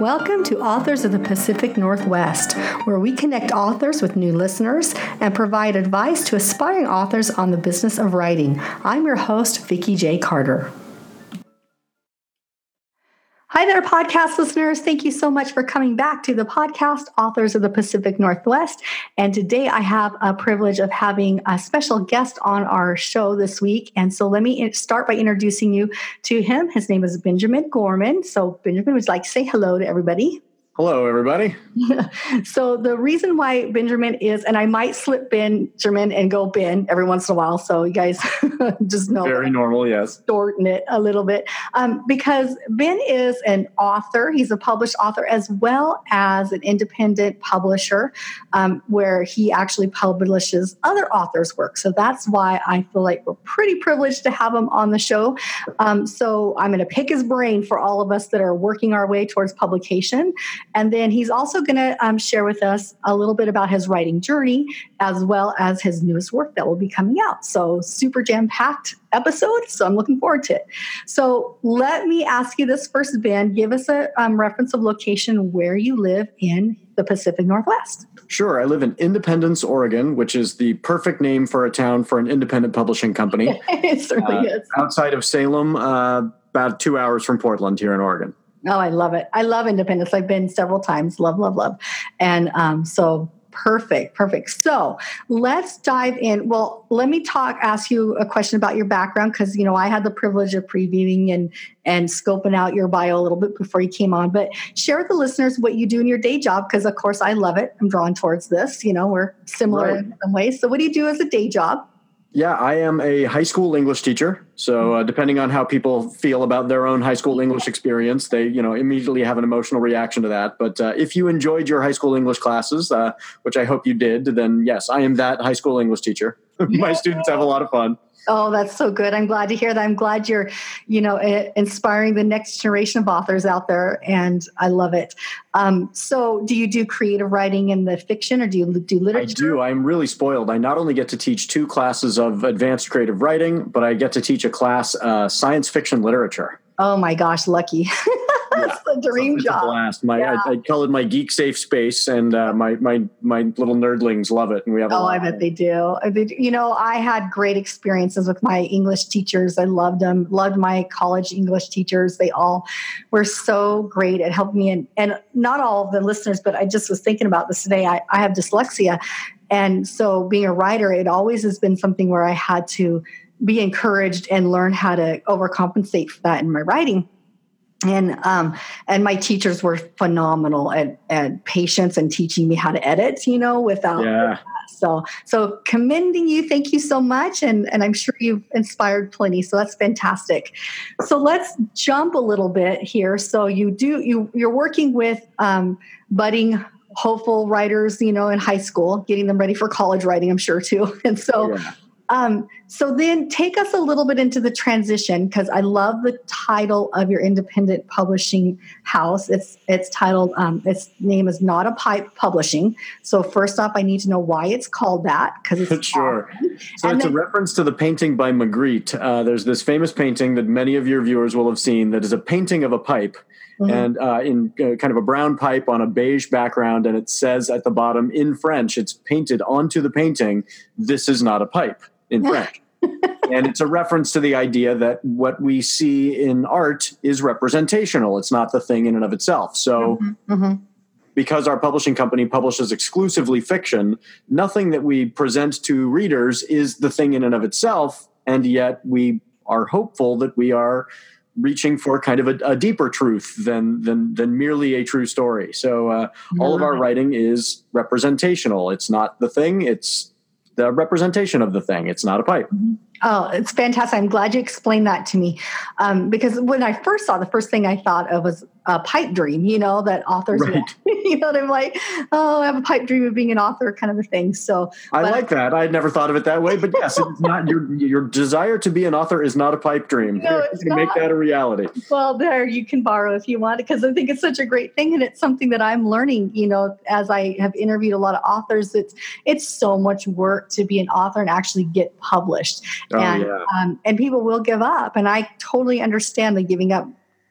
Welcome to Authors of the Pacific Northwest, where we connect authors with new listeners and provide advice to aspiring authors on the business of writing. I'm your host, Vicki J. Carter. Hi there, podcast listeners. Thank you so much for coming back to the podcast, Authors of the Pacific Northwest. And today I have a privilege of having a special guest on our show this week. And so let me start by introducing you to him. His name is Benjamin Gorman. So, Benjamin, would you like to say hello to everybody? Hello, everybody. so the reason why Benjamin is, and I might slip Benjamin and go Ben every once in a while. So you guys just know. Very normal, yes. Shorten it a little bit. Um, because Ben is an author. He's a published author as well as an independent publisher um, where he actually publishes other authors' work. So that's why I feel like we're pretty privileged to have him on the show. Um, so I'm going to pick his brain for all of us that are working our way towards publication. And then he's also going to um, share with us a little bit about his writing journey as well as his newest work that will be coming out. So, super jam packed episode. So, I'm looking forward to it. So, let me ask you this first, Ben. Give us a um, reference of location where you live in the Pacific Northwest. Sure. I live in Independence, Oregon, which is the perfect name for a town for an independent publishing company. it certainly uh, is. Outside of Salem, uh, about two hours from Portland here in Oregon. Oh, I love it. I love independence. I've been several times. Love, love, love. And um, so perfect, perfect. So let's dive in. Well, let me talk, ask you a question about your background because you know I had the privilege of previewing and and scoping out your bio a little bit before you came on. But share with the listeners what you do in your day job because of course I love it. I'm drawn towards this. You know, we're similar right. in some ways. So what do you do as a day job? Yeah, I am a high school English teacher. So, uh, depending on how people feel about their own high school English experience, they you know immediately have an emotional reaction to that. But uh, if you enjoyed your high school English classes, uh, which I hope you did, then yes, I am that high school English teacher. My students have a lot of fun. Oh, that's so good. I'm glad to hear that. I'm glad you're, you know, inspiring the next generation of authors out there, and I love it. Um, so, do you do creative writing in the fiction, or do you do literature? I do. I'm really spoiled. I not only get to teach two classes of advanced creative writing, but I get to teach a class uh, science fiction literature. Oh my gosh, lucky. That's yeah. the dream it's job. A blast. My, yeah. I, I, call it my geek safe space, and uh, my my my little nerdlings love it, and we have. oh, I bet they do. You know, I had great experiences with my English teachers. I loved them. Loved my college English teachers. They all were so great at helping me, and and not all of the listeners, but I just was thinking about this today. I, I have dyslexia, and so being a writer, it always has been something where I had to be encouraged and learn how to overcompensate for that in my writing. And um, and my teachers were phenomenal at, at patience and teaching me how to edit you know without yeah. so so commending you. Thank you so much. And and i'm sure you've inspired plenty. So that's fantastic. So let's jump a little bit here. So you do you you're working with um, budding hopeful writers you know in high school getting them ready for college writing i'm sure too. And so yeah. Um, so then take us a little bit into the transition because I love the title of your independent publishing house. It's it's titled um, its name is Not a Pipe Publishing. So first off, I need to know why it's called that because it's sure. Awesome. So and it's then, a reference to the painting by Magritte. Uh, there's this famous painting that many of your viewers will have seen that is a painting of a pipe. Mm-hmm. and uh, in uh, kind of a brown pipe on a beige background, and it says at the bottom in French, it's painted onto the painting, "This is not a pipe." In French. and it's a reference to the idea that what we see in art is representational. It's not the thing in and of itself. So, mm-hmm, mm-hmm. because our publishing company publishes exclusively fiction, nothing that we present to readers is the thing in and of itself. And yet, we are hopeful that we are reaching for kind of a, a deeper truth than than than merely a true story. So, uh, all of our writing is representational. It's not the thing. It's the representation of the thing. It's not a pipe. Mm-hmm. Oh, it's fantastic. I'm glad you explained that to me. Um, because when I first saw the first thing I thought of was a pipe dream, you know, that authors, right. you know, I'm like, oh, I have a pipe dream of being an author kind of a thing. So I like that. I had never thought of it that way, but yes, it's not your, your desire to be an author is not a pipe dream. No, it's not. make that a reality. Well, there you can borrow if you want, because I think it's such a great thing. And it's something that I'm learning, you know, as I have interviewed a lot of authors, it's, it's so much work to be an author and actually get published. Oh, and, yeah. um, and people will give up. And I totally understand the giving up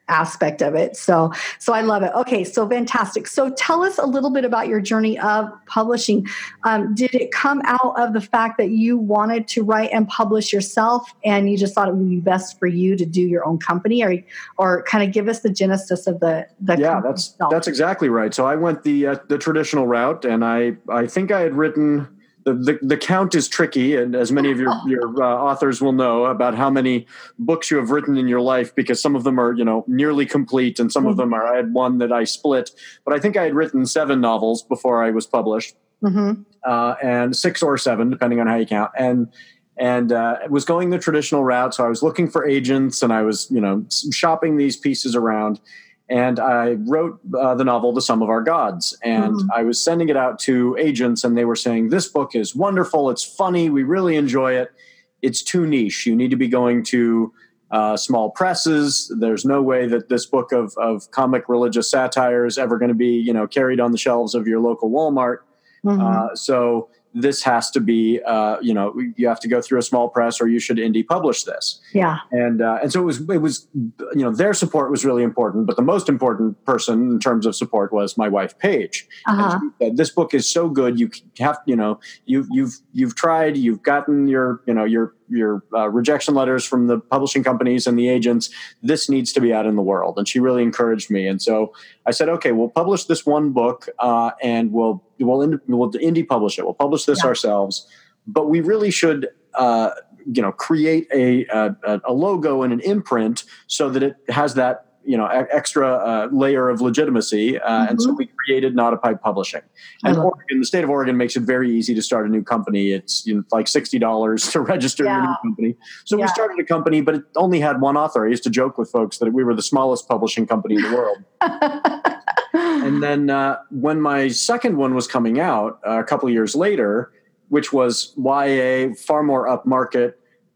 aspect of it. So so I love it. Okay, so fantastic. So tell us a little bit about your journey of publishing. Um, did it come out of the fact that you wanted to write and publish yourself, and you just thought it would be best for you to do your own company, or or kind of give us the genesis of the the yeah that's itself? that's exactly right. So I went the uh, the traditional route, and I I think I had written the, the, the, count is tricky, and as many of your, your uh, authors will know about how many books you have written in your life, because some of them are you know nearly complete, and some mm-hmm. of them are. I had one that I split, but I think I had written seven novels before I was published, mm-hmm. uh, and six or seven, depending on how you count, and and uh, was going the traditional route. So I was looking for agents, and I was you know shopping these pieces around and I wrote uh, the novel, The Sum of Our Gods. And mm-hmm. I was sending it out to agents, and they were saying, This book is wonderful. It's funny. We really enjoy it. It's too niche. You need to be going to uh, small presses. There's no way that this book of, of comic religious satire is ever going to be, you know, carried on the shelves of your local Walmart. Mm-hmm. Uh, so this has to be, uh, you know, you have to go through a small press, or you should indie publish this. Yeah. And uh, and so it was it was, you know, their support was really important, but the most important person in terms of support was my wife Paige. Uh-huh. Said, this book is so good, you have, you know, you've you've you've tried, you've gotten your, you know, your your uh, rejection letters from the publishing companies and the agents. This needs to be out in the world, and she really encouraged me. And so I said, okay, we'll publish this one book, uh, and we'll we'll, ind- we'll indie publish it. We'll publish this yeah. ourselves, but we really should. Uh, you know, create a, a, a logo and an imprint so that it has that you know extra uh, layer of legitimacy, uh, mm-hmm. and so mm-hmm. we created Not a Pipe Publishing. And Oregon, the state of Oregon makes it very easy to start a new company. It's you know, like sixty dollars to register yeah. your new company. So yeah. we started a company, but it only had one author. I used to joke with folks that we were the smallest publishing company in the world. and then uh, when my second one was coming out uh, a couple years later, which was YA, far more upmarket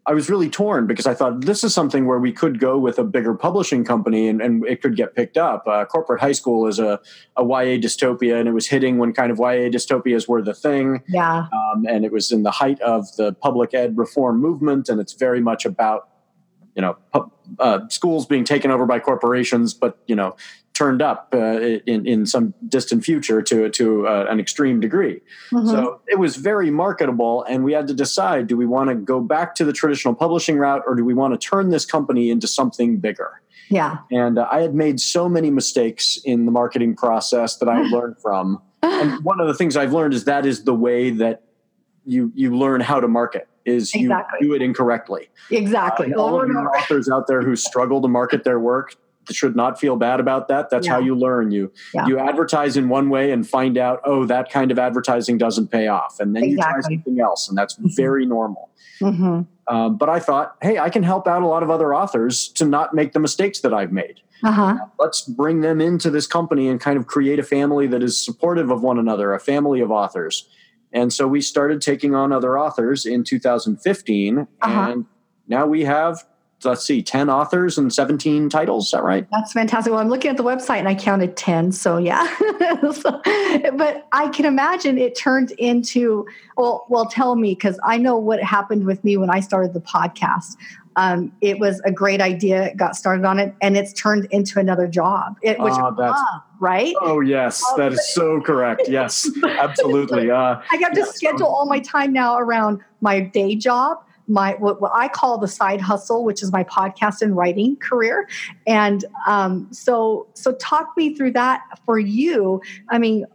I was really torn because I thought this is something where we could go with a bigger publishing company and, and it could get picked up. Uh, Corporate High School is a, a YA dystopia, and it was hitting when kind of YA dystopias were the thing. Yeah. Um, and it was in the height of the public ed reform movement, and it's very much about you know uh, schools being taken over by corporations, but you know turned up uh, in in some distant future to to uh, an extreme degree. Mm-hmm. So it was very marketable, and we had to decide: do we want to go back to the traditional publishing route, or do we want to turn this company into something bigger? Yeah. And uh, I had made so many mistakes in the marketing process that I learned from. And one of the things I've learned is that is the way that you you learn how to market is exactly. you do it incorrectly. Exactly. Uh, all of your authors out there who struggle to market their work should not feel bad about that. That's yeah. how you learn. You yeah. you advertise in one way and find out, oh, that kind of advertising doesn't pay off, and then exactly. you try something else, and that's mm-hmm. very normal. Mm-hmm. Um, but I thought, hey, I can help out a lot of other authors to not make the mistakes that I've made. Uh-huh. Uh, let's bring them into this company and kind of create a family that is supportive of one another, a family of authors. And so we started taking on other authors in 2015, uh-huh. and now we have let's see, 10 authors and 17 titles. Is that right? That's fantastic. Well, I'm looking at the website and I counted 10. So yeah. so, but I can imagine it turned into, well, well, tell me, because I know what happened with me when I started the podcast. Um, it was a great idea, got started on it, and it's turned into another job, it, which uh, love, right? Oh, yes, that is so correct. Yes, absolutely. Uh, I got to schedule all my time now around my day job my what, what, I call the side hustle, which is my podcast and writing career. And um, so, so talk me through that for you. I mean,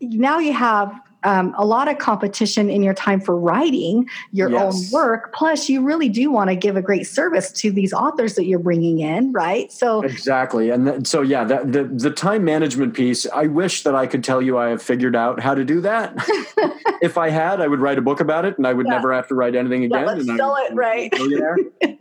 now you have um, a lot of competition in your time for writing your yes. own work. Plus, you really do want to give a great service to these authors that you're bringing in, right? So exactly, and th- so yeah, the, the the time management piece. I wish that I could tell you I have figured out how to do that. if I had, I would write a book about it, and I would yeah. never have to write anything again. Yeah, let's and sell it, right?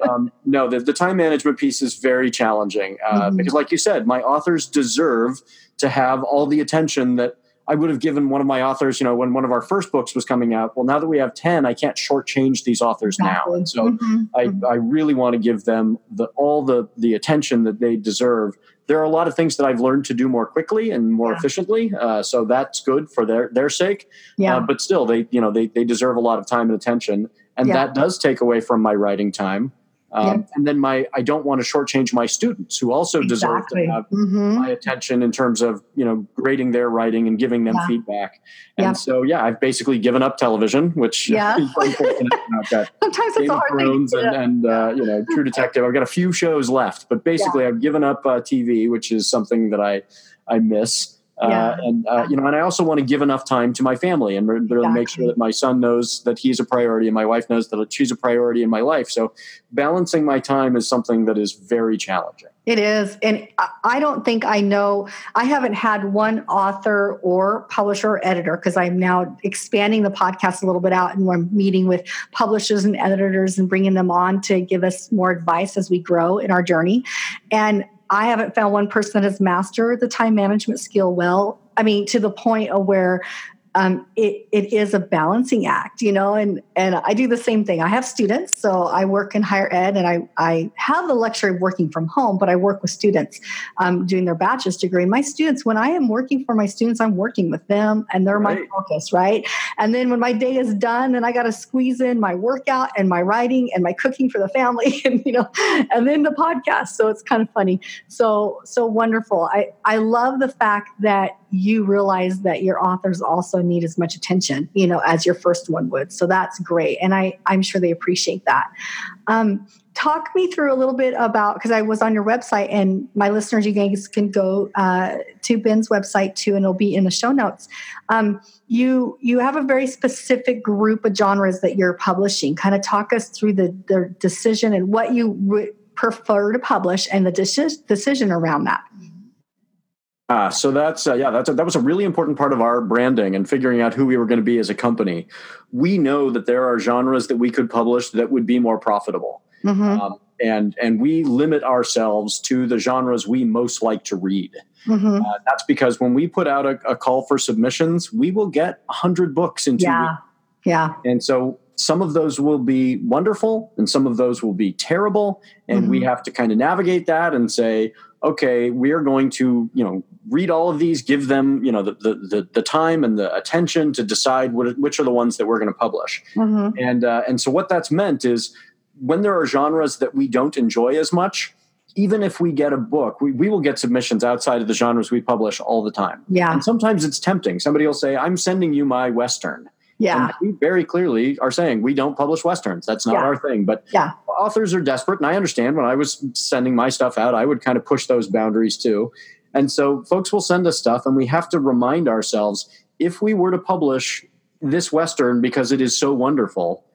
um, no, the, the time management piece is very challenging uh, mm-hmm. because, like you said, my authors deserve to have all the attention that I would have given one of my authors, you know, when one of our first books was coming out. Well, now that we have 10, I can't shortchange these authors exactly. now. And so mm-hmm. I, mm-hmm. I really want to give them the, all the, the attention that they deserve. There are a lot of things that I've learned to do more quickly and more yeah. efficiently. Uh, so that's good for their, their sake. Yeah. Uh, but still, they, you know, they, they deserve a lot of time and attention. And yeah. that does take away from my writing time. Um, And then my I don't want to shortchange my students who also exactly. deserve to have mm-hmm. my attention in terms of you know grading their writing and giving them yeah. feedback. And yeah. so yeah, I've basically given up television, which yeah. Sometimes Game it's hard. Thrones and, and uh, you know True Detective. I've got a few shows left, but basically. I've given up uh, TV, which is something that I I miss. Uh, yeah. and uh, you know, and I also want to give enough time to my family and really exactly. make sure that my son knows that he's a priority and my wife knows that she's a priority in my life. So, balancing my time is something that is very challenging. It is, and I don't think I know. I haven't had one author or publisher or editor because I'm now expanding the podcast a little bit out, and we're meeting with publishers and editors and bringing them on to give us more advice as we grow in our journey. And I haven't found one person that has mastered the time management skill well. I mean, to the point of where um, it, it is a balancing act, you know, and, and I do the same thing. I have students, so I work in higher ed and I, I have the luxury of working from home, but I work with students um, doing their bachelor's degree. And my students, when I am working for my students, I'm working with them and they're right. my focus, right? And then when my day is done, then I got to squeeze in my workout and my writing and my cooking for the family and, you know, and then the podcast. So it's kind of funny. So, so wonderful. I, I love the fact that you realize that your authors also need as much attention, you know, as your first one would. So that's great. And I, I'm sure they appreciate that. Um, talk me through a little bit about because I was on your website and my listeners, you guys can go uh, to Ben's website too, and it'll be in the show notes. Um, you you have a very specific group of genres that you're publishing. Kind of talk us through the the decision and what you re- prefer to publish and the deci- decision around that. Ah, so that's uh, yeah, that's a, that was a really important part of our branding and figuring out who we were going to be as a company. We know that there are genres that we could publish that would be more profitable, mm-hmm. um, and and we limit ourselves to the genres we most like to read. Mm-hmm. Uh, that's because when we put out a, a, call for submissions, we will get hundred books in two yeah. weeks. Yeah, and so some of those will be wonderful and some of those will be terrible and mm-hmm. we have to kind of navigate that and say okay we are going to you know read all of these give them you know the the, the, time and the attention to decide what, which are the ones that we're going to publish mm-hmm. and uh, and so what that's meant is when there are genres that we don't enjoy as much even if we get a book, we, we will get submissions outside of the genres we publish all the time. Yeah. And sometimes it's tempting. Somebody will say, I'm sending you my Western. Yeah. And we very clearly are saying we don't publish Westerns. That's not yeah. our thing. But yeah. authors are desperate. And I understand when I was sending my stuff out, I would kind of push those boundaries too. And so folks will send us stuff, and we have to remind ourselves if we were to publish this Western because it is so wonderful,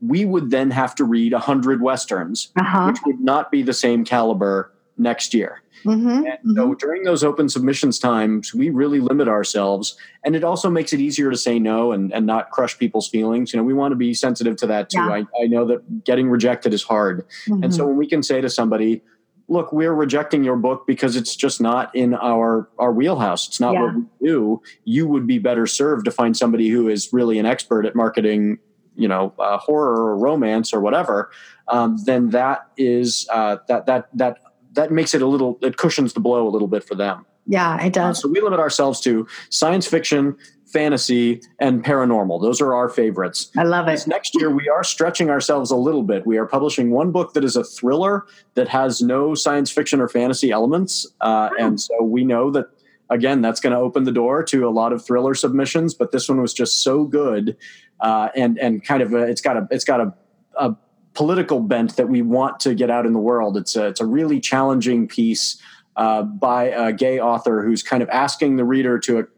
we would then have to read 100 Westerns, uh-huh. which would not be the same caliber next year. Mm-hmm, and mm-hmm. so during those open submissions times, we really limit ourselves. And it also makes it easier to say no and, and not crush people's feelings. You know, we want to be sensitive to that too. Yeah. I, I know that getting rejected is hard. Mm-hmm. And so mm-hmm. when we can say to somebody, look, we're rejecting your book because it's just not in our our wheelhouse. It's not yeah. what we do. You would be better served to find somebody who is really an expert at marketing, you know, uh, horror or romance or whatever. Um, then that is uh, that that that that makes it a little it cushions the blow a little bit for them. Yeah, it does. Uh, so we limit ourselves to science fiction, fantasy, and paranormal. Those are our favorites. I love it. This next year, we are stretching ourselves a little bit. We are publishing one book that is a thriller that has no science fiction or fantasy elements, uh, oh. and so we know that again that's going to open the door to a lot of thriller submissions. But this one was just so good, uh, and and kind of a, it's got a it's got a, a political bent that we want to get out in the world. It's a, it's a really challenging piece uh, by a gay author who's kind of asking the reader to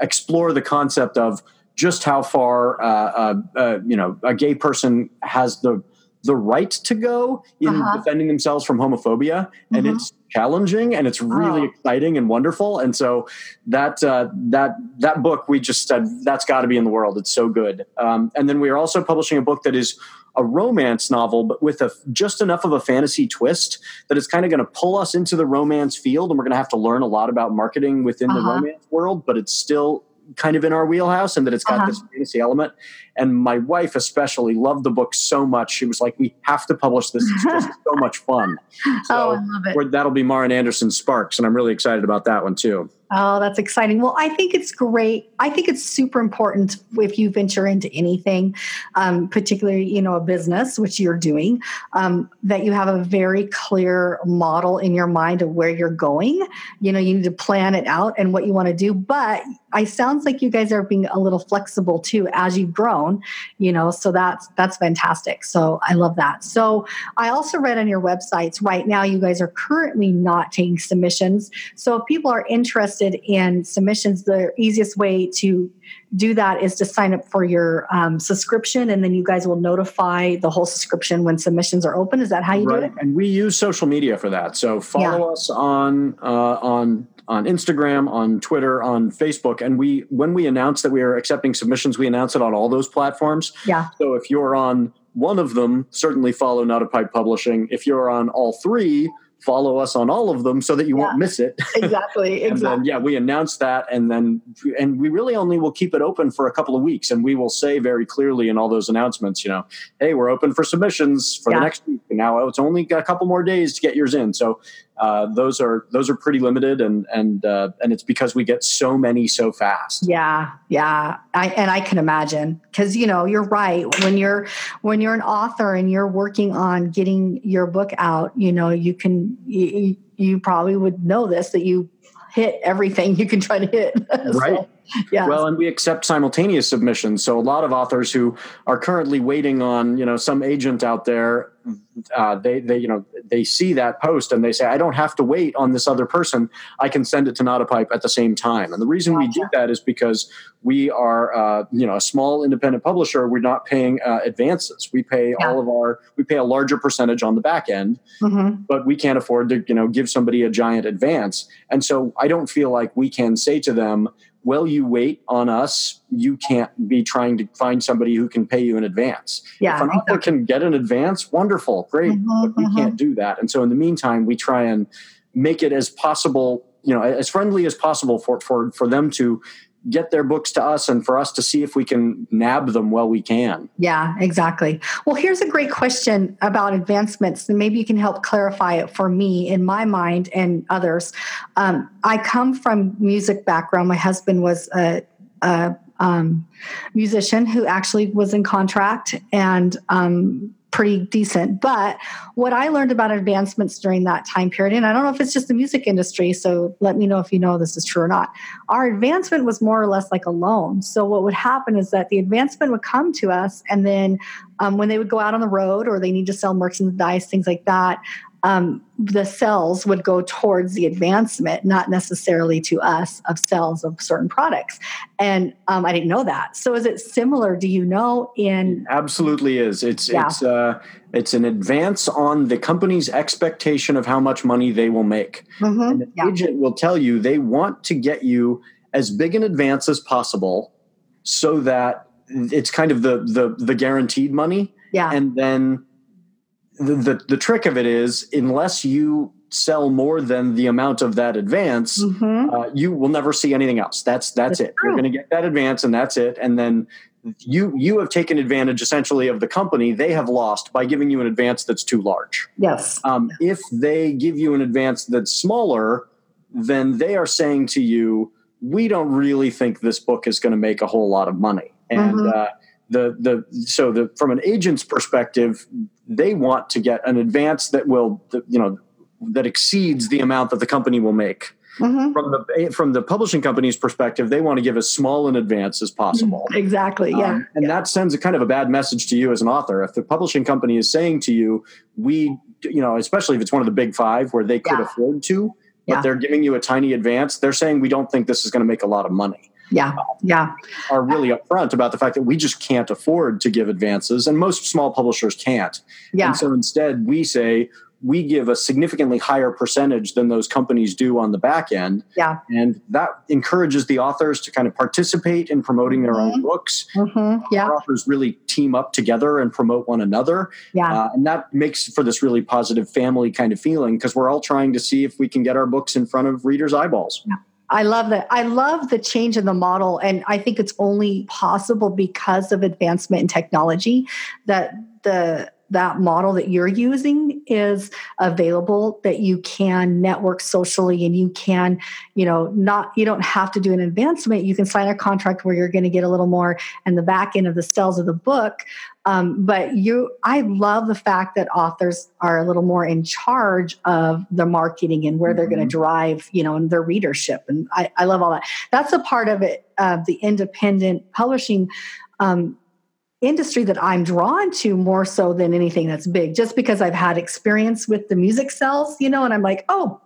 explore the concept of just how far uh, uh, uh, you know a gay person has the the right to go in uh-huh. defending themselves from homophobia, mm-hmm. and it's challenging and it's really oh. exciting and wonderful. And so that uh, that that book we just said that's got to be in the world. It's so good. Um, and then we are also publishing a book that is a romance novel, but with a just enough of a fantasy twist that it's kind of going to pull us into the romance field, and we're going to have to learn a lot about marketing within uh-huh. the romance world. But it's still kind of in our wheelhouse, and that it's got uh-huh. this fantasy element. And my wife especially loved the book so much; she was like, "We have to publish this. It's just so much fun." So oh, I love it. That'll be Maren Anderson Sparks, and I'm really excited about that one too. Oh, that's exciting. Well, I think it's great. I think it's super important if you venture into anything, um, particularly, you know, a business, which you're doing, um, that you have a very clear model in your mind of where you're going. You know, you need to plan it out and what you want to do. But I sounds like you guys are being a little flexible too as you've grown, you know, so that's that's fantastic. So I love that. So I also read on your websites right now you guys are currently not taking submissions. So if people are interested in submissions, the easiest way to do that is to sign up for your um, subscription and then you guys will notify the whole subscription when submissions are open is that how you right. do it and we use social media for that so follow yeah. us on uh, on on instagram on twitter on facebook and we when we announce that we are accepting submissions we announce it on all those platforms yeah so if you're on one of them certainly follow not a pipe publishing if you're on all three follow us on all of them so that you yeah, won't miss it. Exactly. and exactly. then yeah, we announce that and then and we really only will keep it open for a couple of weeks and we will say very clearly in all those announcements, you know, hey, we're open for submissions for yeah. the next week. And now it's only got a couple more days to get yours in. So uh, those are those are pretty limited and and uh, and it's because we get so many so fast. Yeah yeah. I, and i can imagine. Because you know you're right. When you're when you're an author and you're working on getting your book out you know you can you, you probably would know this that you hit everything you can try to hit. Right. so, yeah. Well, and we accept simultaneous submissions. So a lot of authors who are currently waiting on, you know, some agent out there uh, they they you know they see that post and they say I don't have to wait on this other person. I can send it to Not a Pipe at the same time. And the reason gotcha. we do that is because we are uh, you know a small independent publisher. We're not paying uh, advances. We pay yeah. all of our we pay a larger percentage on the back end, mm-hmm. but we can't afford to you know give somebody a giant advance. And so I don't feel like we can say to them well, you wait on us, you can't be trying to find somebody who can pay you in advance. Yeah, if an author can get an advance, wonderful, great, mm-hmm, but we mm-hmm. can't do that. And so in the meantime, we try and make it as possible, you know, as friendly as possible for for for them to get their books to us and for us to see if we can nab them while we can. Yeah, exactly. Well, here's a great question about advancements, and maybe you can help clarify it for me in my mind and others. Um, I come from music background. My husband was a, a um, musician who actually was in contract and um, pretty decent. But what I learned about advancements during that time period, and I don't know if it's just the music industry, so let me know if you know this is true or not. Our advancement was more or less like a loan. So what would happen is that the advancement would come to us, and then um, when they would go out on the road or they need to sell merchandise, things like that, um, the cells would go towards the advancement, not necessarily to us of cells of certain products. And um, I didn't know that. So is it similar? Do you know? In it absolutely is. It's yeah. it's uh, it's an advance on the company's expectation of how much money they will make. Mm-hmm. And the yeah. agent will tell you they want to get you as big an advance as possible, so that it's kind of the the the guaranteed money. Yeah. And then the, the, the trick of it is unless you sell more than the amount of that advance, mm-hmm. uh, you will never see anything else. That's that's, that's it. True. You're going to get that advance, and that's it. And then you you have taken advantage essentially of the company they have lost by giving you an advance that's too large. Yes. Um, if they give you an advance that's smaller, then they are saying to you, "We don't really think this book is going to make a whole lot of money." And mm-hmm. uh, the the so the from an agent's perspective, they want to get an advance that will you know that exceeds the amount that the company will make. Mm-hmm. From the from the publishing company's perspective, they want to give as small an advance as possible. Mm-hmm. Exactly. Yeah. Um, and yeah. that sends a kind of a bad message to you as an author. If the publishing company is saying to you, "We," you know, especially if it's one of the big five where they could yeah. afford to, but yeah. they're giving you a tiny advance, they're saying, "We don't think this is going to make a lot of money." Yeah yeah are really upfront about the fact that we just can't afford to give advances and most small publishers can't yeah and so instead we say we give a significantly higher percentage than those companies do on the back end. Yeah. And that encourages the authors to kind of participate in promoting their mm-hmm. own books. Mm-hmm. Yeah. Our authors really team up together and promote one another. Yeah. Uh, and that makes for this really positive family kind of feeling because we're all trying to see if we can get our books in front of readers' eyeballs. Yeah. I love that. I love the change in the model. And I think it's only possible because of advancement in technology that the that model that you're using is available that you can network socially and you can you know not you don't have to do an advancement you can sign a contract where you're going to get a little more and the back end of the sales of the book um, but you i love the fact that authors are a little more in charge of the marketing and where mm-hmm. they're going to drive you know and their readership and I, I love all that that's a part of it uh, the independent publishing um, industry that I'm drawn to more so than anything that's big, just because I've had experience with the music sales, you know, and I'm like, oh,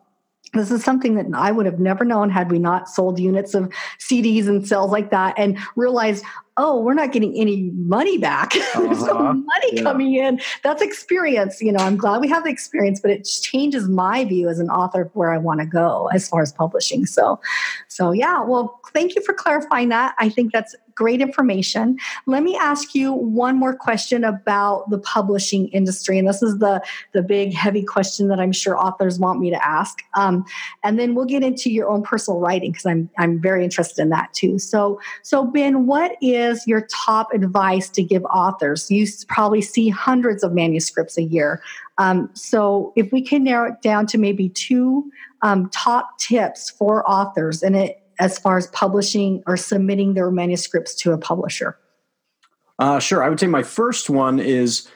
this is something that I would have never known had we not sold units of CDs and sales like that and realized, oh, we're not getting any money back. Uh-huh. There's no money yeah. coming in. That's experience. You know, I'm glad we have the experience, but it changes my view as an author of where I want to go as far as publishing. So, so yeah. Well, thank you for clarifying that. I think that's great information. Let me ask you one more question about the publishing industry, and this is the the big heavy question that I'm sure authors want me to ask. Um, and then we'll get into your own personal writing because I'm I'm very interested in that too. So so Ben, what is your top advice to give authors? You probably see hundreds of manuscripts a year. Um, so if we can narrow it down to maybe two um, top tips for authors, and it as far as publishing or submitting their manuscripts to a publisher? Uh, sure. I would say my first one is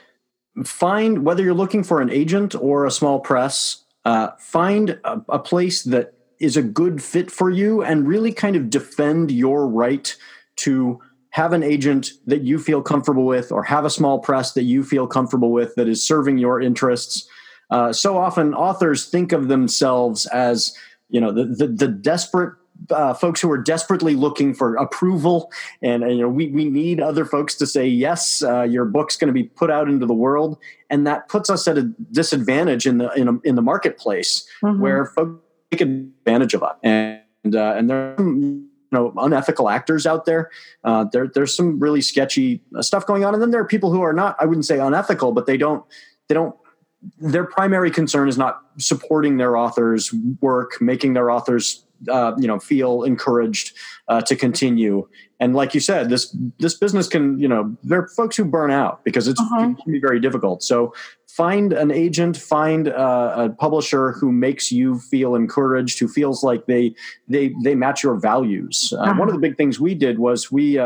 find whether you're looking for an agent or a small press, uh, find a, a place that is a good fit for you and really kind of defend your right to have an agent that you feel comfortable with or have a small press that you feel comfortable with that is serving your interests. Uh, so often authors think of themselves as you know the, the, the desperate uh, folks who are desperately looking for approval, and, and, you know we we need other folks to say yes, uh, your book's going to be put out into the world, and that puts us at a disadvantage in the in, a, in the marketplace mm-hmm. where folks take advantage of us, and uh, and there. Are, you know, unethical actors out there. Uh, there. There's some really sketchy stuff going on, and then there are people who are not. I wouldn't say unethical, but they don't. They don't their primary concern is not supporting their authors' work, making their authors uh, you know feel encouraged uh, to continue. And like you said, this this business can you know there are folks who burn out because it's uh-huh. it can be very difficult. So find an agent, find uh, a publisher who makes you feel encouraged, who feels like they they they match your values. Uh, uh-huh. One of the big things we did was we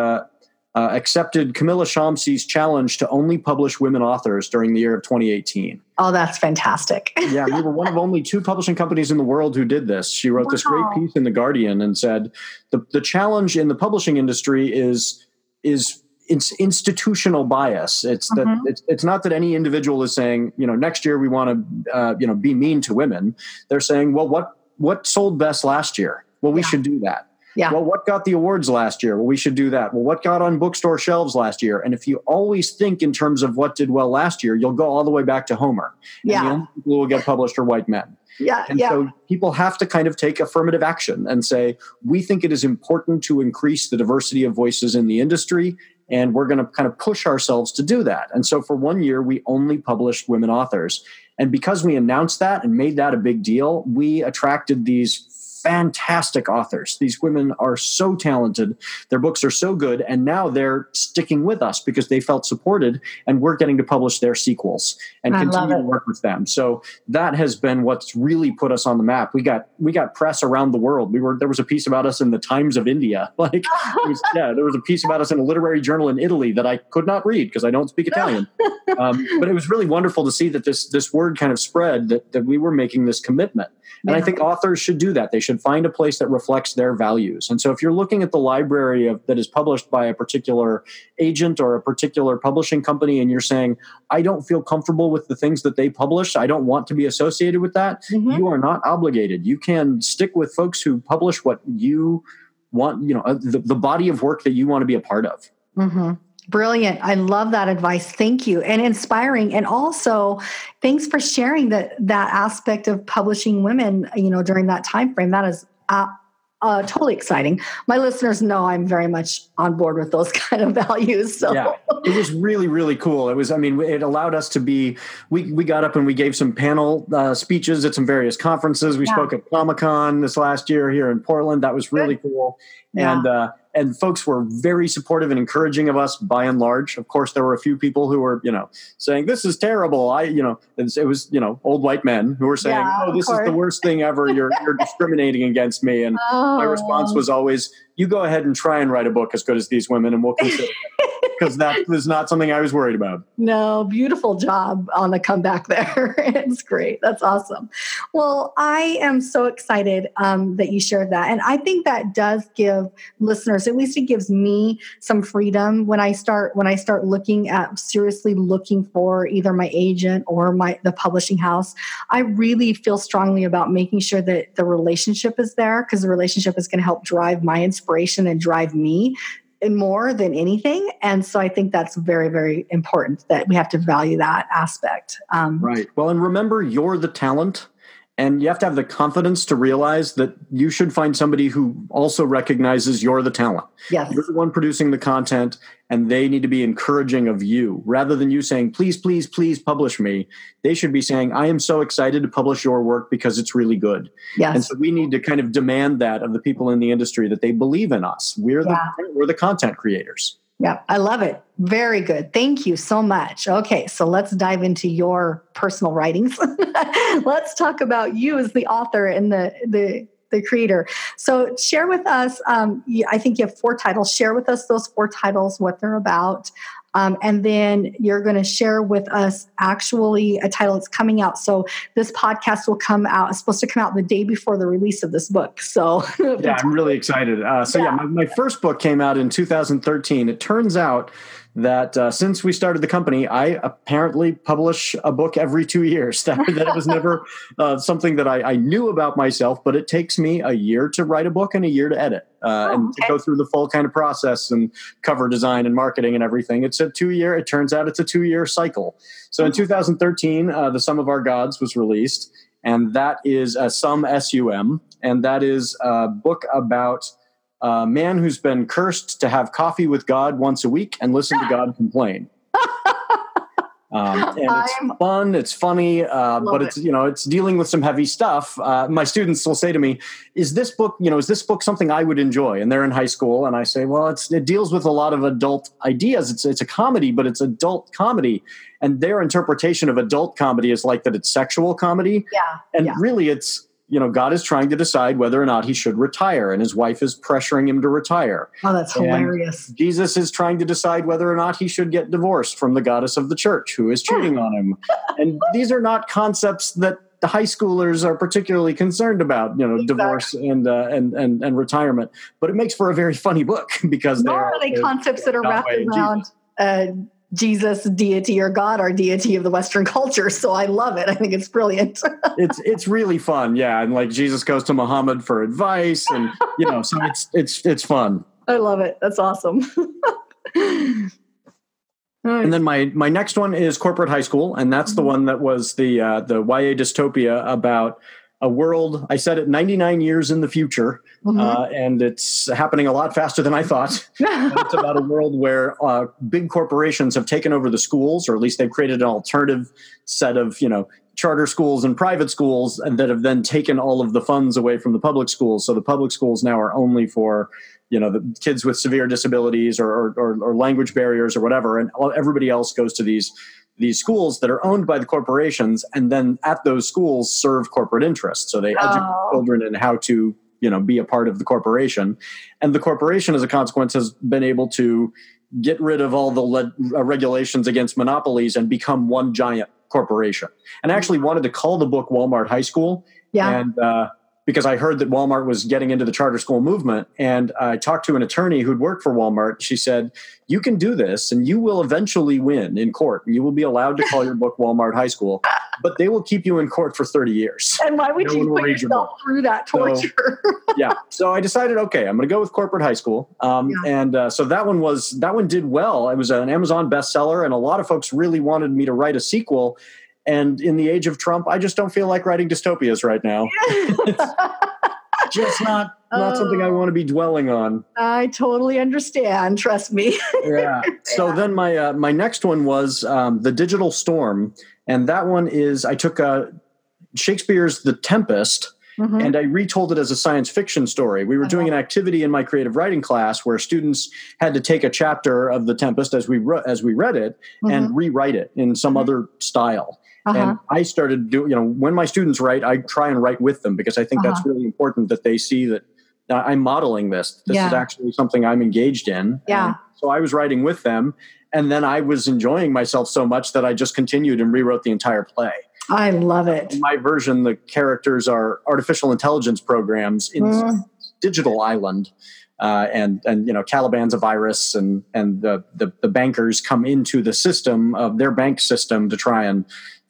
uh, accepted Kamila Shamsie's challenge to only publish women authors during the year of 2018. Oh, that's fantastic. yeah, we were one of only two publishing companies in the world who did this. She wrote wow. this great piece in The Guardian and said the, the challenge in the publishing industry is is it's institutional bias. It's that mm-hmm. it's, it's not that any individual is saying, you know, next year we want to, uh, you know, be mean to women. They're saying, well, what what sold best last year? Well, we yeah. should do that. Yeah. Well, what got the awards last year? Well, we should do that. Well, what got on bookstore shelves last year? And if you always think in terms of what did well last year, you'll go all the way back to Homer. Yeah. The only people who will get published are white men. Yeah. And yeah. so people have to kind of take affirmative action and say, we think it is important to increase the diversity of voices in the industry. And we're going to kind of push ourselves to do that. And so for one year, we only published women authors. And because we announced that and made that a big deal, we attracted these fantastic authors. These women are so talented. Their books are so good. And now they're sticking with us because they felt supported and we're getting to publish their sequels and I continue to work with them. So that has been what's really put us on the map. We got we got press around the world. We were there was a piece about us in the Times of India. Like was, yeah, there was a piece about us in a literary journal in Italy that I could not read because I don't speak Italian. Um, but it was really wonderful to see that this this word kind of spread that, that we were making this commitment. And yeah. I think authors should do that. They should find a place that reflects their values. And so if you're looking at the library of, that is published by a particular agent or a particular publishing company and you're saying, I don't feel comfortable with the things that they publish, I don't want to be associated with that, mm-hmm. you are not obligated. You can stick with folks who publish what you want, you know, uh, the, the body of work that you want to be a part of. Mm-hmm. Brilliant. I love that advice. Thank you. And inspiring. And also thanks for sharing that that aspect of publishing women, you know, during that time frame. That is uh, uh, totally exciting. My listeners know I'm very much on board with those kind of values. So yeah, it was really, really cool. It was, I mean, it allowed us to be, we, we got up and we gave some panel uh, speeches at some various conferences. We yeah. spoke at Comic Con this last year here in Portland. That was really Good. cool. Yeah. And, uh, and folks were very supportive and encouraging of us by and large. Of course, there were a few people who were, you know, saying this is terrible. I, you know, it was, you know, old white men who were saying, yeah, "Oh, this is the worst thing ever. You're you're discriminating against me." And oh. my response oh. was always, "You go ahead and try and write a book as good as these women, and we'll consider." Because that was not something I was worried about. No, beautiful job on the comeback there. it's great. That's awesome. Well, I am so excited um, that you shared that. And I think that does give listeners, at least it gives me some freedom when I start when I start looking at seriously looking for either my agent or my the publishing house. I really feel strongly about making sure that the relationship is there because the relationship is going to help drive my inspiration and drive me more than anything. And so I think that's very, very important that we have to value that aspect. Um, right. Well, and remember, you're the talent. And you have to have the confidence to realize that you should find somebody who also recognizes you're the talent. Yes. You're the one producing the content, and they need to be encouraging of you rather than you saying, please, please, please publish me. They should be saying, I am so excited to publish your work because it's really good. Yes. And so we need to kind of demand that of the people in the industry that they believe in us. We're the, we're the content creators. Yeah, I love it. Very good. Thank you so much. Okay, so let's dive into your personal writings. let's talk about you as the author and the the the creator. So share with us. Um, I think you have four titles. Share with us those four titles, what they're about, um, and then you're going to share with us actually a title that's coming out. So this podcast will come out, it's supposed to come out the day before the release of this book. So, yeah, I'm really excited. Uh, so, yeah, yeah my, my first book came out in 2013. It turns out that uh, since we started the company, I apparently publish a book every two years. that, that was never uh, something that I, I, knew about myself, but it takes me a year to write a book and a year to edit uh, oh, and okay. to go through the full kind of process and cover design and marketing and everything. It's a two year, it turns out it's a two year cycle. So in 2013, uh, The Sum of Our Gods was released, and that is a Sum S U M, and that is a book about a man who's been cursed to have coffee with God once a week and listen to God complain. Um, and it's I'm, fun, it's funny, uh, but it's you know it's dealing with some heavy stuff. Uh, my students will say to me, "Is this book you know is this book something I would enjoy?" And they're in high school, and I say, "Well, it's it deals with a lot of adult ideas. It's it's a comedy, but it's adult comedy." And their interpretation of adult comedy is like that it's sexual comedy. Yeah, and yeah. really it's you know, God is trying to decide whether or not he should retire, and his wife is pressuring him to retire. Oh, that's and hilarious. Jesus is trying to decide whether or not he should get divorced from the goddess of the church who is cheating on him. And these are not concepts that the high schoolers are particularly concerned about, you know, exactly. divorce and, uh, and and and retirement. But it makes for a very funny book because they are they concepts that are wrapped around uh, Jesus deity or God or deity of the Western culture. So I love it. I think it's brilliant. it's it's really fun, yeah. And like Jesus goes to Muhammad for advice, and you know, so it's it's it's fun. I love it. That's awesome. And then my my next one is corporate high school, and that's mm-hmm. the one that was the uh, the YA dystopia about a world. I said it 99 years in the future, mm-hmm. uh, and it's happening a lot faster than I thought. it's about a world where uh, big corporations have taken over the schools, or at least they've created an alternative set of you know charter schools and private schools, and that have then taken all of the funds away from the public schools. So the public schools now are only for you know the kids with severe disabilities or, or, or language barriers or whatever, and everybody else goes to these these schools that are owned by the corporations and then at those schools serve corporate interests so they oh. educate children in how to you know be a part of the corporation and the corporation as a consequence has been able to get rid of all the le- uh, regulations against monopolies and become one giant corporation and I actually wanted to call the book walmart high school yeah. and uh, because I heard that Walmart was getting into the charter school movement. And I talked to an attorney who'd worked for Walmart. She said, You can do this and you will eventually win in court. You will be allowed to call your book Walmart High School, but they will keep you in court for 30 years. And why would no you put yourself through that torture? So, yeah. So I decided, okay, I'm going to go with corporate high school. Um, yeah. And uh, so that one was, that one did well. It was an Amazon bestseller, and a lot of folks really wanted me to write a sequel. And in the age of Trump, I just don't feel like writing dystopias right now. just not not oh, something I want to be dwelling on. I totally understand. Trust me. yeah. So yeah. then my uh, my next one was um, the Digital Storm, and that one is I took uh, Shakespeare's The Tempest mm-hmm. and I retold it as a science fiction story. We were doing an activity in my creative writing class where students had to take a chapter of The Tempest as we re- as we read it mm-hmm. and rewrite it in some mm-hmm. other style. Uh-huh. And I started doing, you know, when my students write, I try and write with them because I think uh-huh. that's really important that they see that I'm modeling this. This yeah. is actually something I'm engaged in. Yeah. And so I was writing with them, and then I was enjoying myself so much that I just continued and rewrote the entire play. I love it. In my version, the characters are artificial intelligence programs in mm. digital island. Uh, and and you know Caliban's a virus, and and the, the, the bankers come into the system of their bank system to try and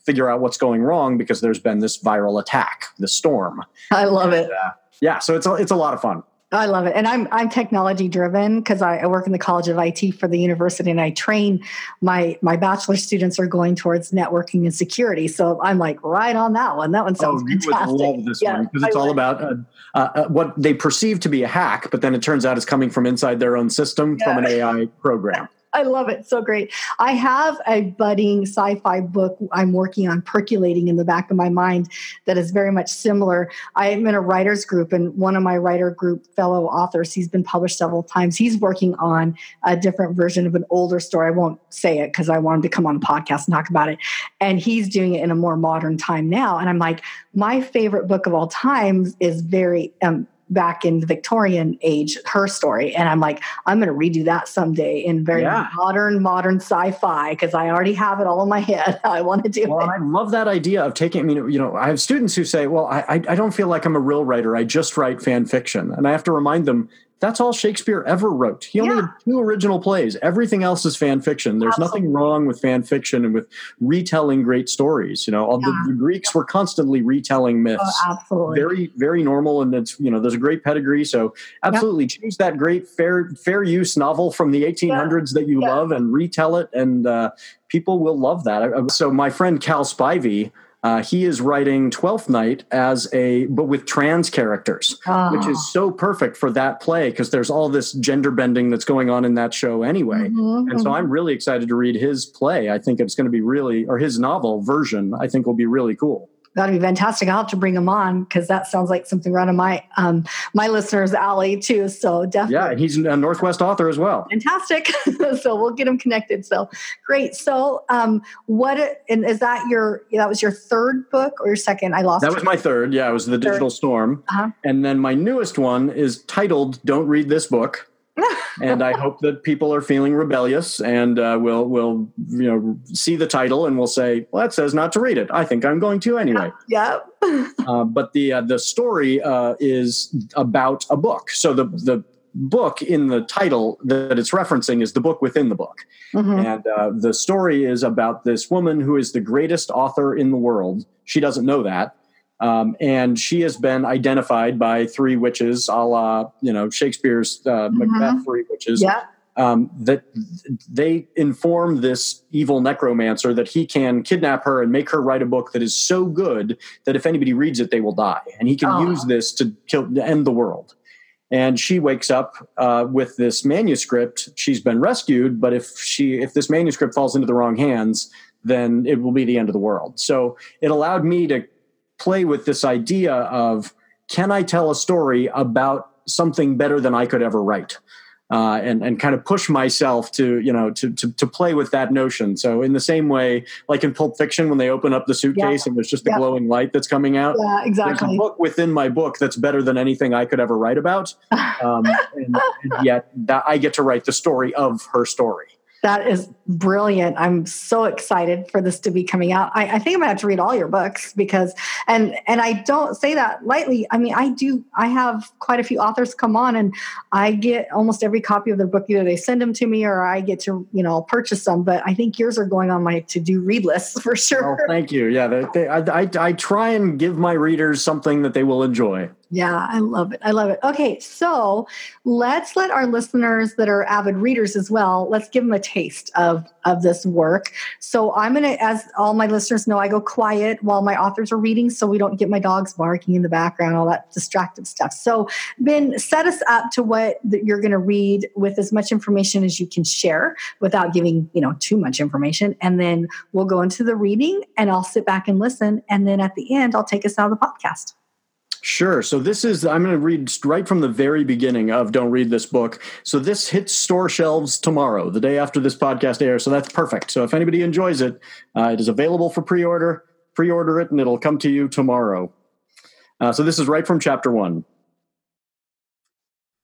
figure out what's going wrong because there's been this viral attack, the storm. I love and, it. Uh, yeah, so it's a, it's a lot of fun. I love it. And I'm I'm technology driven because I, I, work in the College of IT for the university and I train my my bachelor students are going towards networking and security. So I'm like right on that one. That one sounds oh, fantastic. Would love this yeah, one because it's I all about uh, uh, uh, what they perceive to be a hack, but then it turns out it's coming from inside their own system yeah. from an AI program. I love it. So great. I have a budding sci fi book I'm working on percolating in the back of my mind that is very much similar. I'm in a writer's group, and one of my writer group fellow authors, he's been published several times. He's working on a different version of an older story. I won't say it because I want him to come on the podcast and talk about it. And he's doing it in a more modern time now. And I'm like, my favorite book of all times is very um, back in the Victorian age, her story. And I'm like, I'm going to redo that someday in very yeah. modern, modern sci-fi because I already have it all in my head. I want to do well, it. I love that idea of taking, I mean, you know, I have students who say, well, I, I don't feel like I'm a real writer. I just write fan fiction. And I have to remind them, that's all Shakespeare ever wrote. He only yeah. had two original plays. Everything else is fan fiction. There's absolutely. nothing wrong with fan fiction and with retelling great stories. You know, all yeah. the, the, Greeks were constantly retelling myths. Oh, absolutely. Very, very normal. And it's, you know, there's a great pedigree. So absolutely yeah. change that great fair, fair use novel from the 1800s that you love and retell it. And uh, people will love that. So my friend Cal Spivey, uh, he is writing Twelfth Night as a, but with trans characters, oh. which is so perfect for that play because there's all this gender bending that's going on in that show anyway. Mm-hmm, and so mm-hmm. I'm really excited to read his play. I think it's going to be really, or his novel version, I think will be really cool that'd be fantastic. I'll have to bring him on because that sounds like something right on my um, my listeners' alley too. So definitely, yeah, and he's a Northwest author as well. Fantastic. so we'll get him connected. So great. So um, what and is that your that was your third book or your second? I lost. That was my third. Yeah, it was the Digital Storm, uh-huh. and then my newest one is titled "Don't Read This Book." And I hope that people are feeling rebellious and uh, will will you know see the title and will say, "Well, that says not to read it." I think I'm going to anyway. Yeah. uh, but the uh, the story uh, is about a book. So the the book in the title that it's referencing is the book within the book, mm-hmm. and uh, the story is about this woman who is the greatest author in the world. She doesn't know that um, and she has been identified by three witches, a la you know Shakespeare's uh, mm-hmm. Macbeth three witches. Yeah. Um, that they inform this evil necromancer that he can kidnap her and make her write a book that is so good that if anybody reads it, they will die, and he can oh. use this to kill to end the world. And she wakes up uh, with this manuscript. She's been rescued, but if she if this manuscript falls into the wrong hands, then it will be the end of the world. So it allowed me to play with this idea of can I tell a story about something better than I could ever write? Uh, and and kind of push myself to you know to, to to play with that notion. So in the same way, like in Pulp Fiction, when they open up the suitcase yeah. and there's just the yeah. glowing light that's coming out. Yeah, exactly. There's a book within my book that's better than anything I could ever write about, um, and, and yet that I get to write the story of her story. That is brilliant. I'm so excited for this to be coming out. I, I, think I'm gonna have to read all your books because and and I don't say that lightly. I mean, I do I have quite a few authors come on and I get almost every copy of their book. Either they send them to me or I get to, you know, purchase them. But I think yours are going on my to-do read list for sure. Oh, thank you. Yeah, they, they, I, I, I try and give my readers something that they will enjoy. Yeah, I love it. I love it. Okay, so let's let our listeners that are avid readers as well, let's give them a taste of of this work. So I'm going to as all my listeners know, I go quiet while my authors are reading so we don't get my dogs barking in the background, all that distracted stuff. So, Ben, set us up to what you're going to read with as much information as you can share without giving, you know, too much information and then we'll go into the reading and I'll sit back and listen and then at the end I'll take us out of the podcast. Sure. So this is, I'm going to read right from the very beginning of Don't Read This Book. So this hits store shelves tomorrow, the day after this podcast airs. So that's perfect. So if anybody enjoys it, uh, it is available for pre order. Pre order it and it'll come to you tomorrow. Uh, so this is right from chapter one.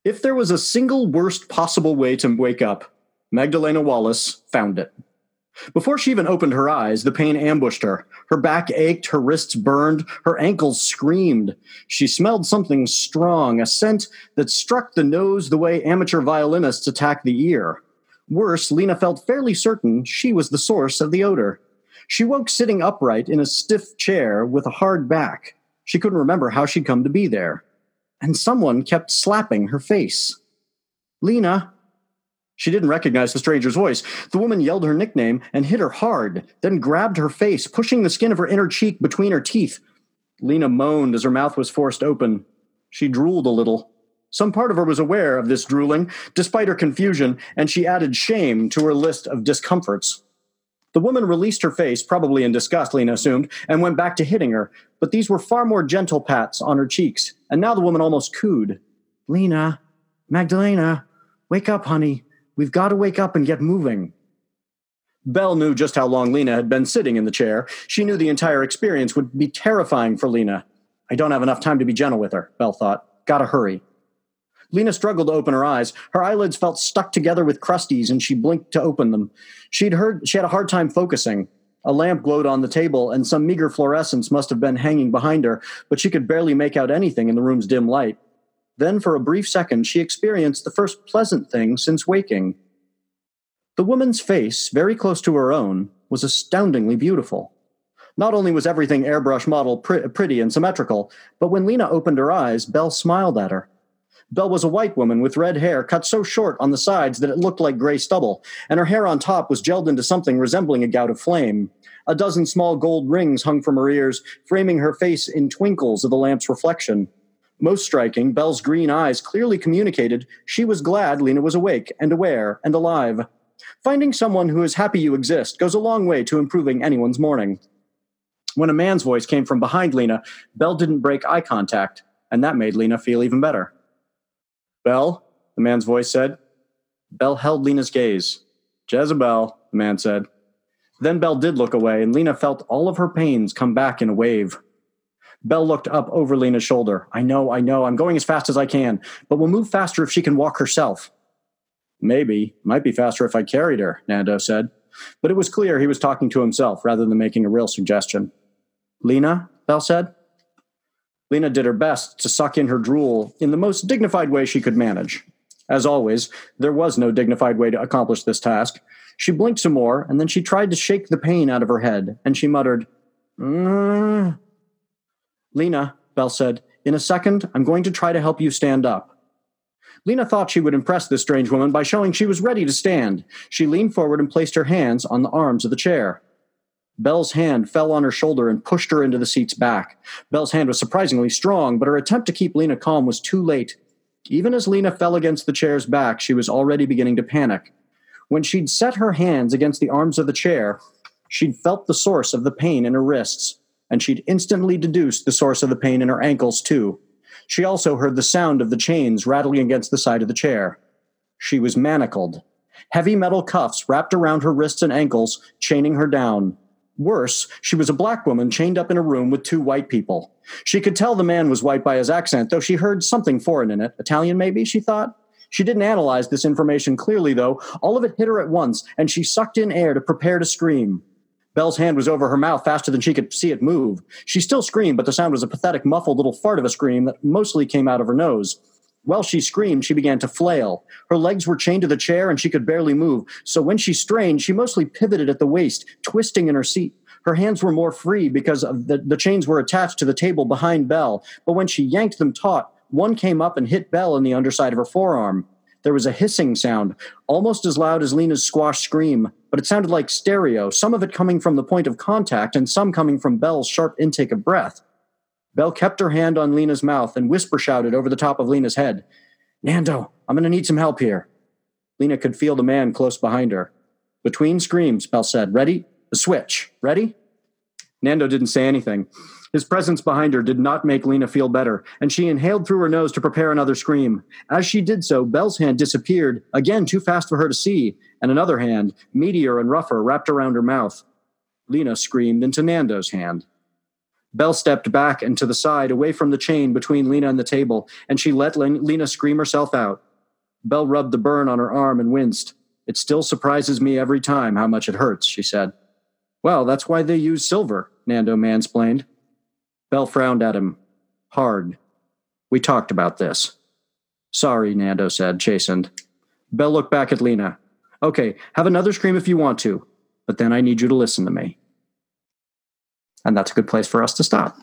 If there was a single worst possible way to wake up, Magdalena Wallace found it. Before she even opened her eyes, the pain ambushed her. Her back ached, her wrists burned, her ankles screamed. She smelled something strong, a scent that struck the nose the way amateur violinists attack the ear. Worse, Lena felt fairly certain she was the source of the odor. She woke sitting upright in a stiff chair with a hard back. She couldn't remember how she'd come to be there. And someone kept slapping her face. Lena, she didn't recognize the stranger's voice. The woman yelled her nickname and hit her hard, then grabbed her face, pushing the skin of her inner cheek between her teeth. Lena moaned as her mouth was forced open. She drooled a little. Some part of her was aware of this drooling, despite her confusion, and she added shame to her list of discomforts. The woman released her face, probably in disgust, Lena assumed, and went back to hitting her, but these were far more gentle pats on her cheeks, and now the woman almost cooed. Lena, Magdalena, wake up, honey. We've got to wake up and get moving. Belle knew just how long Lena had been sitting in the chair. She knew the entire experience would be terrifying for Lena. I don't have enough time to be gentle with her, Belle thought. Gotta hurry. Lena struggled to open her eyes. Her eyelids felt stuck together with crusties, and she blinked to open them. She'd heard she had a hard time focusing. A lamp glowed on the table, and some meager fluorescence must have been hanging behind her, but she could barely make out anything in the room's dim light. Then, for a brief second, she experienced the first pleasant thing since waking. The woman's face, very close to her own, was astoundingly beautiful. Not only was everything airbrush model pr- pretty and symmetrical, but when Lena opened her eyes, Belle smiled at her. Belle was a white woman with red hair cut so short on the sides that it looked like gray stubble, and her hair on top was gelled into something resembling a gout of flame. A dozen small gold rings hung from her ears, framing her face in twinkles of the lamp's reflection. Most striking, Belle's green eyes clearly communicated she was glad Lena was awake and aware and alive. Finding someone who is happy you exist goes a long way to improving anyone's morning. When a man's voice came from behind Lena, Belle didn't break eye contact, and that made Lena feel even better. Belle, the man's voice said. Belle held Lena's gaze. Jezebel, the man said. Then Belle did look away, and Lena felt all of her pains come back in a wave. Belle looked up over Lena's shoulder. I know, I know, I'm going as fast as I can, but we'll move faster if she can walk herself. Maybe. Might be faster if I carried her, Nando said. But it was clear he was talking to himself rather than making a real suggestion. Lena, Belle said. Lena did her best to suck in her drool in the most dignified way she could manage. As always, there was no dignified way to accomplish this task. She blinked some more, and then she tried to shake the pain out of her head, and she muttered, mm, Lena, Belle said, in a second, I'm going to try to help you stand up. Lena thought she would impress this strange woman by showing she was ready to stand. She leaned forward and placed her hands on the arms of the chair. Belle's hand fell on her shoulder and pushed her into the seat's back. Belle's hand was surprisingly strong, but her attempt to keep Lena calm was too late. Even as Lena fell against the chair's back, she was already beginning to panic. When she'd set her hands against the arms of the chair, she'd felt the source of the pain in her wrists and she'd instantly deduced the source of the pain in her ankles, too. She also heard the sound of the chains rattling against the side of the chair. She was manacled. Heavy metal cuffs wrapped around her wrists and ankles, chaining her down. Worse, she was a black woman chained up in a room with two white people. She could tell the man was white by his accent, though she heard something foreign in it. Italian, maybe, she thought. She didn't analyze this information clearly, though. All of it hit her at once, and she sucked in air to prepare to scream. Belle's hand was over her mouth faster than she could see it move. She still screamed, but the sound was a pathetic, muffled little fart of a scream that mostly came out of her nose. While she screamed, she began to flail. Her legs were chained to the chair and she could barely move, so when she strained, she mostly pivoted at the waist, twisting in her seat. Her hands were more free because the, the chains were attached to the table behind Belle, but when she yanked them taut, one came up and hit Belle in the underside of her forearm. There was a hissing sound, almost as loud as Lena's squash scream, but it sounded like stereo, some of it coming from the point of contact and some coming from Belle's sharp intake of breath. Belle kept her hand on Lena's mouth and whisper shouted over the top of Lena's head, Nando, I'm going to need some help here. Lena could feel the man close behind her. Between screams, Belle said, Ready? The switch. Ready? Nando didn't say anything. His presence behind her did not make Lena feel better, and she inhaled through her nose to prepare another scream. As she did so, Belle's hand disappeared, again too fast for her to see, and another hand, meatier and rougher, wrapped around her mouth. Lena screamed into Nando's hand. Belle stepped back and to the side, away from the chain between Lena and the table, and she let Lena scream herself out. Belle rubbed the burn on her arm and winced. It still surprises me every time how much it hurts, she said. Well, that's why they use silver, Nando mansplained. Belle frowned at him. Hard. We talked about this. Sorry, Nando said, chastened. Belle looked back at Lena. Okay, have another scream if you want to, but then I need you to listen to me. And that's a good place for us to stop.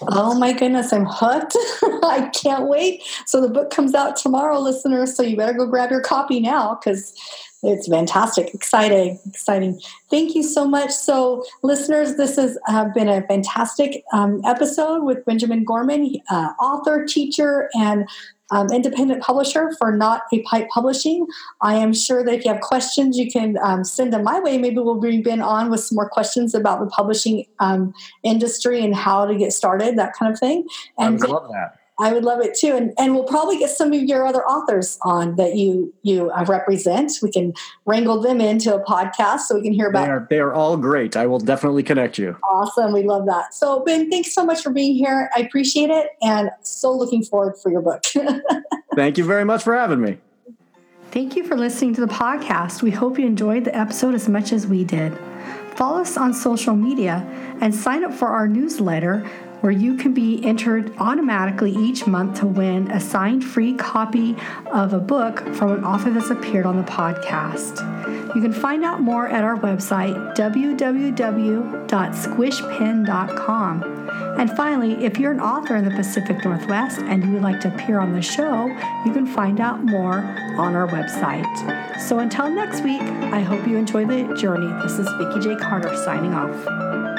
Oh my goodness, I'm hooked. I can't wait. So the book comes out tomorrow, listeners. So you better go grab your copy now because it's fantastic, exciting, exciting. Thank you so much. So, listeners, this has uh, been a fantastic um, episode with Benjamin Gorman, uh, author, teacher, and um, independent publisher for Not a Pipe Publishing. I am sure that if you have questions, you can um, send them my way. Maybe we'll bring Ben on with some more questions about the publishing um, industry and how to get started, that kind of thing. And I love that. I would love it too, and and we'll probably get some of your other authors on that you you uh, represent. We can wrangle them into a podcast so we can hear about. They are, they are all great. I will definitely connect you. Awesome, we love that. So Ben, thanks so much for being here. I appreciate it, and so looking forward for your book. Thank you very much for having me. Thank you for listening to the podcast. We hope you enjoyed the episode as much as we did. Follow us on social media and sign up for our newsletter where you can be entered automatically each month to win a signed free copy of a book from an author that's appeared on the podcast. You can find out more at our website, www.squishpen.com. And finally, if you're an author in the Pacific Northwest and you would like to appear on the show, you can find out more on our website. So until next week, I hope you enjoy the journey. This is Vicki J. Carter signing off.